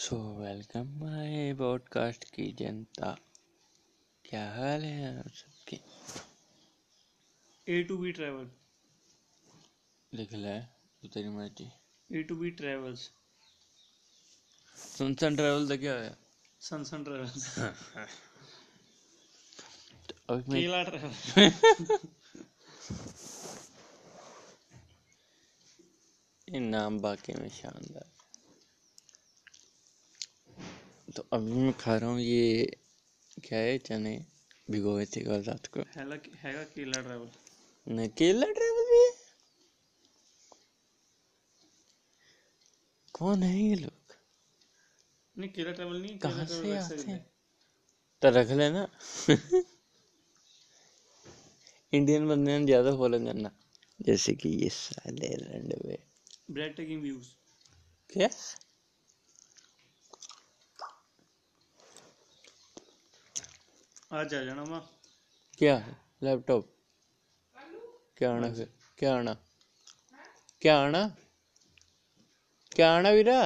So welcome my podcast की जनता क्या हाल है आप सबके ए टू बी ट्रैवल लिख ले तो तेरी मर्ज़ी ए टू बी ट्रैवल्स सुनसन ट्रैवल तो क्या है सनसन ट्रैवल्स तो अभी मैं केला ट्रैवल ये नाम बाकी में शानदार तो अभी मैं खा रहा हूँ ये क्या है चने भिगोए थे कल रात को। हैला हैगा केला ट्रैवल न केला ट्रैवल भी है? कौन है ये लोग? नहीं केला ट्रैवल नहीं कहाँ से आते हैं। तो रख लेना। इंडियन बंदे ने ज़्यादा फॉलो करना जैसे कि ये साले रंडवे। ब्रेड टेकिंग व्यूज़ क्या? आज आ जाना माँ। क्या लैपटॉप क्या आना फिर क्या आना? क्या आना? क्या आना वीरा?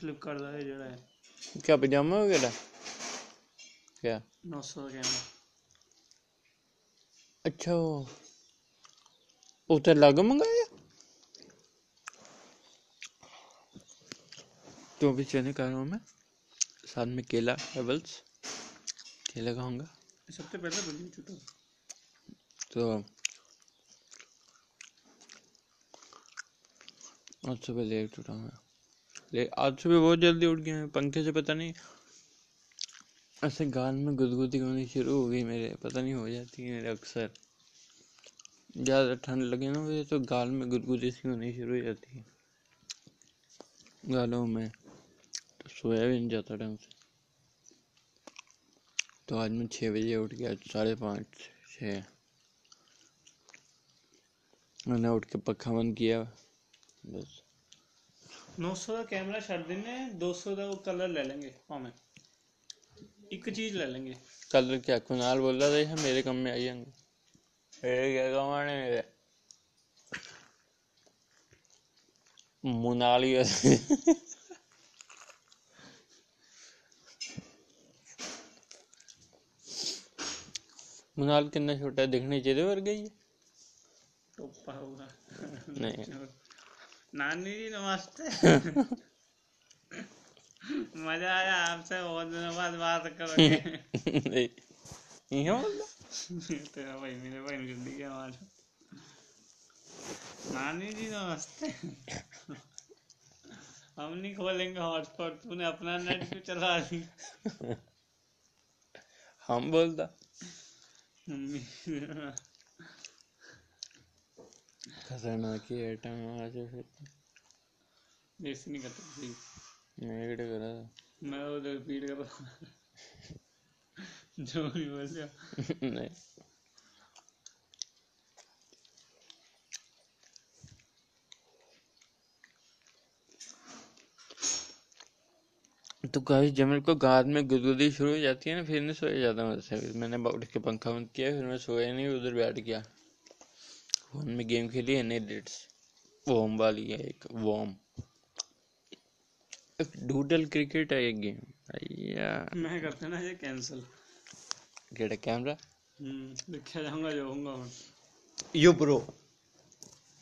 फ्लिपकार्ट का जेड़ा है क्या पजामा वगैरह? क्या? नौ सौ का कैमरा अच्छा वो। उधर अलग मंगाया? तो अभी चेने कर रहा हूँ मैं। साथ में केला हेवल्स ये लगाऊँगा सबसे पहले बलून छूटा। तो आज सुबह लेट उठा मैं। ले आज सुबह बहुत जल्दी उठ गया मैं पंखे से पता नहीं ऐसे गाल में गुदगुदी होनी शुरू हो गई मेरे पता नहीं हो जाती है मेरे अक्सर। ज़्यादा ठंड लगे ना मुझे तो गाल में गुदगुदी सी होनी शुरू हो जाती है। गालों में तो सोया भी नहीं जाता ढंग से। तो आज मैं छः बजे उठ गया साढ़े पाँच छः मैंने उठ के पक्खा बंद किया बस। नौ सौ का कैमरा छड़ देने दो सौ का कलर ले लेंगे भावें एक चीज़ ले लेंगे। कलर क्या? कुणाल बोल रहा था मेरे कम में आई जाएँगे मेरे क्या कमाने मेरे? मुनाली मुनाल कितना छोटा है दिखने चाहिए वर्ग ही। टोपा होगा। नहीं। नानी जी नमस्ते। मज़ा आया आपसे बहुत दिनों बाद बात करोगे। नहीं। यहाँ बोल तेरा भाई मेरे भाई ने जल्दी क्या आवाज़। नानी जी नमस्ते। हम नहीं खोलेंगे हॉटस्पॉट तूने अपना नेट क्यों चला दी हम बोलता। खतरनाक ही आइटम आज फिर। बेइज्जती नहीं करता प्लीज़ मैं किधर करा था। मैं उधर पीट कर जो भी बोल रहे नहीं। तो गाइस जब मेरे को गाद में गुदगुदी शुरू हो जाती है ना फिर नहीं सोया जाता मुझसे फिर मैंने उठ के पंखा बंद किया फिर मैं सोया नहीं उधर बैठ गया। फ़ोन में गेम खेली है नहीं डेट्स। वॉम वाली है एक वॉम एक डूडल क्रिकेट है एक गेम। या मैं करते ना ये कैंसिल केड़ा कैमरा? हम्म देखा जाऊँगा जो होगा मैं। Yo bro.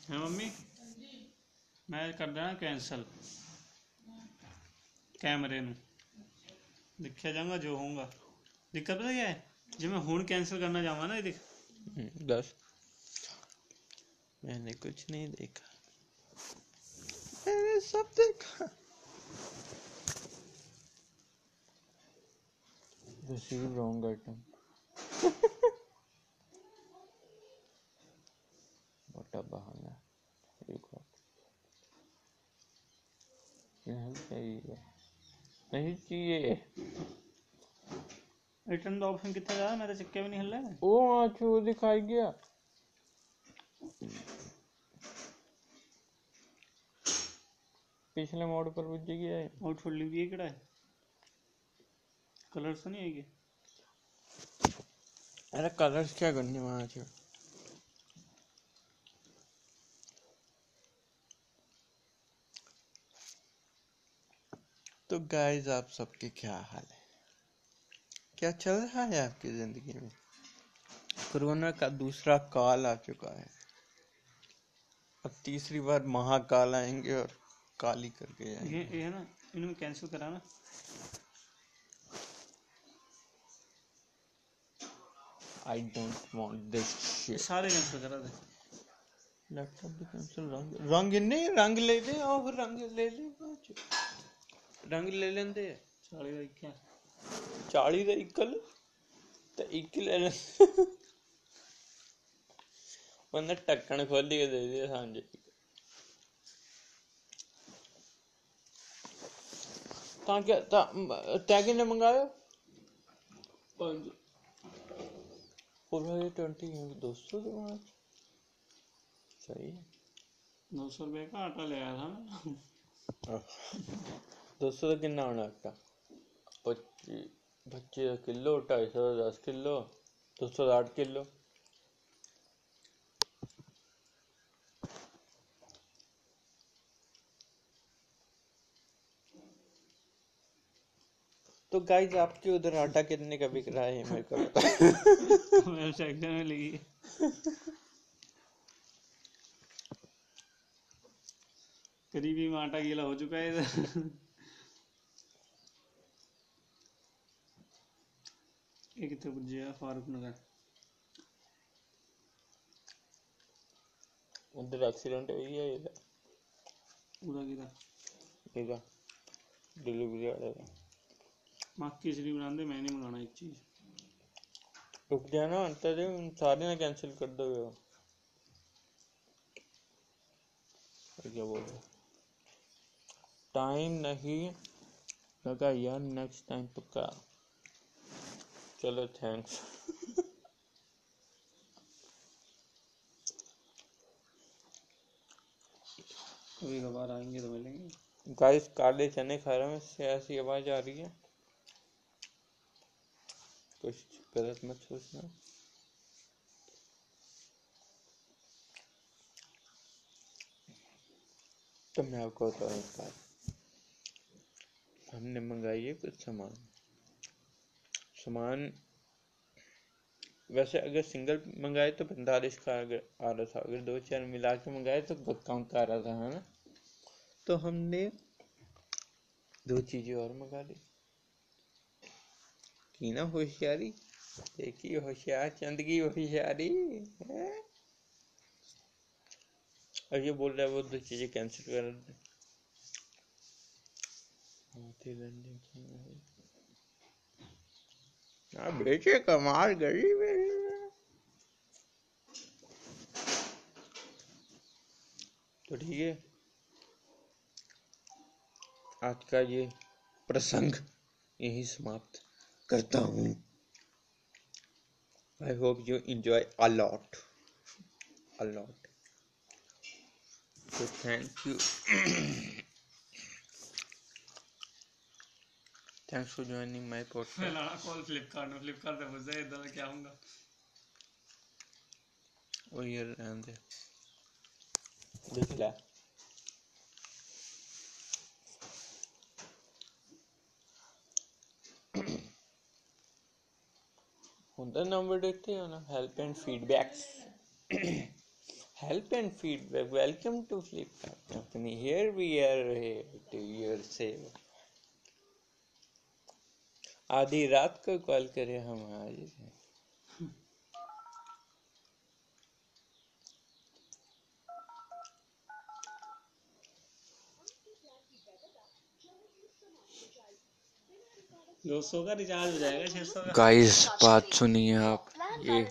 है मम्मी? मैं कर देना कैंसिल कैमरे में। ਦੇਖਿਆ ਜਾਊਗਾ ਜੋ ਹੋਊਗਾ ਦਿੱਕਤ ਪਤਾ क्या है ਜੇ ਮੈਂ ਹੁਣ ਕੈਂਸਲ ਕਰਨਾ ਚਾਹਾਂ ਨਾ ਇਹ ਦੇਖ हम्म, दस मैंने कुछ नहीं देखा मैंने सब देखा Receive wrong item. what a बहाना एक बार नहीं चाहिए नहीं चाहिए रिटर्न का ऑप्शन कितना जा मेरा सिक्के भी नहीं हिल ओ आज वो दिखाई गया। पिछले मोड पर बुझ गया है। और छोड़ ली ये किड़ा है कलर्स तो नहीं है ये? अरे कलर्स क्या करने वहाँ तो गाइस आप सबके क्या हाल है? क्या चल रहा है आपकी ज़िंदगी में? कोरोना का दूसरा काल आ चुका है। अब तीसरी बार महाकाल आएँगे और काली करके जाएँगे ये है ना इन्हें कैंसिल कराना I don't want this shit सारे कैंसिल करा दे। लैपटॉप भी कैंसिल रंग रंग नहीं रंग ले ले और रंग ले ले। बाच। रंग ले लेंदे चाली का क्या 40 ਦਾ ਇਕਲ ਤੇ ਇੱਕ ਲੈ ਲੈ ਉਹਨੇ ਢੱਕਣ ਖੋਲੀ ਕੇ ਦੇ ਦੇ ਸਾਂਝੇ ਤਾਂ ਕਿ ਤਾਂ ਤੈਂ ਕਿੰਨੇ ਮੰਗਾਇਆ पंज पूरा ये ट्वेंटी दो सौ के पाँच सही है दो सौ रुपये का आटा ले आया था मैं दो सौ का कितना होना आटा पच्ची पच्ची किलो ढाई सौ दस किलो दो सौ आठ किलो तो गाइस आपके उधर आटा कितने का बिक रहा है, मेरे को? में लगी। करीबी में आटा गीला हो चुका है इधर। ये कितने बुझे है फारूक नगर उधर एक्सीडेंट हुई है इधर पूरा गिरा इधर डिलीवरी वाले का माँ खिचड़ी बना दे मैं नहीं मंगाना एक चीज़ रुक जाना अंतर सारे ना कैंसिल कर दो वो क्या बोल रहे टाइम नहीं लगा यार नेक्स्ट टाइम पक्का चलो थैंक्स कभी कभार आएँगे तो मिलेंगे। गाइस काले चने खा रहा हूँ इससे ऐसी आवाज़ आ रही है। कुछ गलत मत सोचना। तो मैं आपको बताऊँ हमने मंगाई है कुछ सामान। सामान। वैसे अगर सिंगल मंगाए तो पैंतालीस का अगर आ रहा था, अगर दो चार मिला के मंगाए तो काउंट का आ रहा था, है ना? तो हमने दो चीज़ें और मंगा ली। की ना होशियारी, देखी होशियार, चंद की होशियारी? और ये बोल रहा है वो दो चीज़ें कैंसिल कर दे। बेचे कमाल गई मेरी तो ठीक है। आज का ये प्रसंग यही समाप्त करता हूँ। I hope you enjoy a lot a lot तो thank so thanks for joining my podcast call Flipkart में फ्लिपकार्ट पे मुझे इधर क्या होगा ओ ये रहने दे देख ले उनका नंबर देखते हो ना help and feedbacks help and feedback. Welcome to Flipkart Company. Here we are here to your save. आधी रात को कॉल करे हम हाजिर हैं दो सौ का रिचार्ज हो जाएगा छह सौ गाइस बात सुनिए आप ये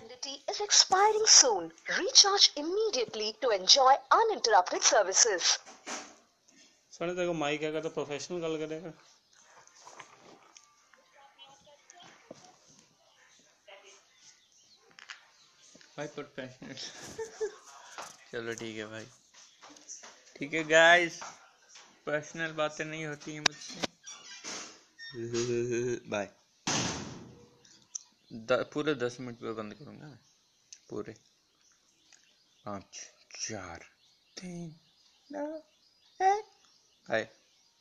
is expiring soon. Recharge immediately to enjoy uninterrupted services. तेरे को माइक है तो प्रोफेशनल कॉल करेगा भाई प्रोफेशनल चलो ठीक है भाई। ठीक है गाइस पर्सनल बातें नहीं होती हैं मुझसे। बाय पूरे दस मिनट पे बंद करूँगा मैं। पूरे। पाँच चार तीन दो एक। हाय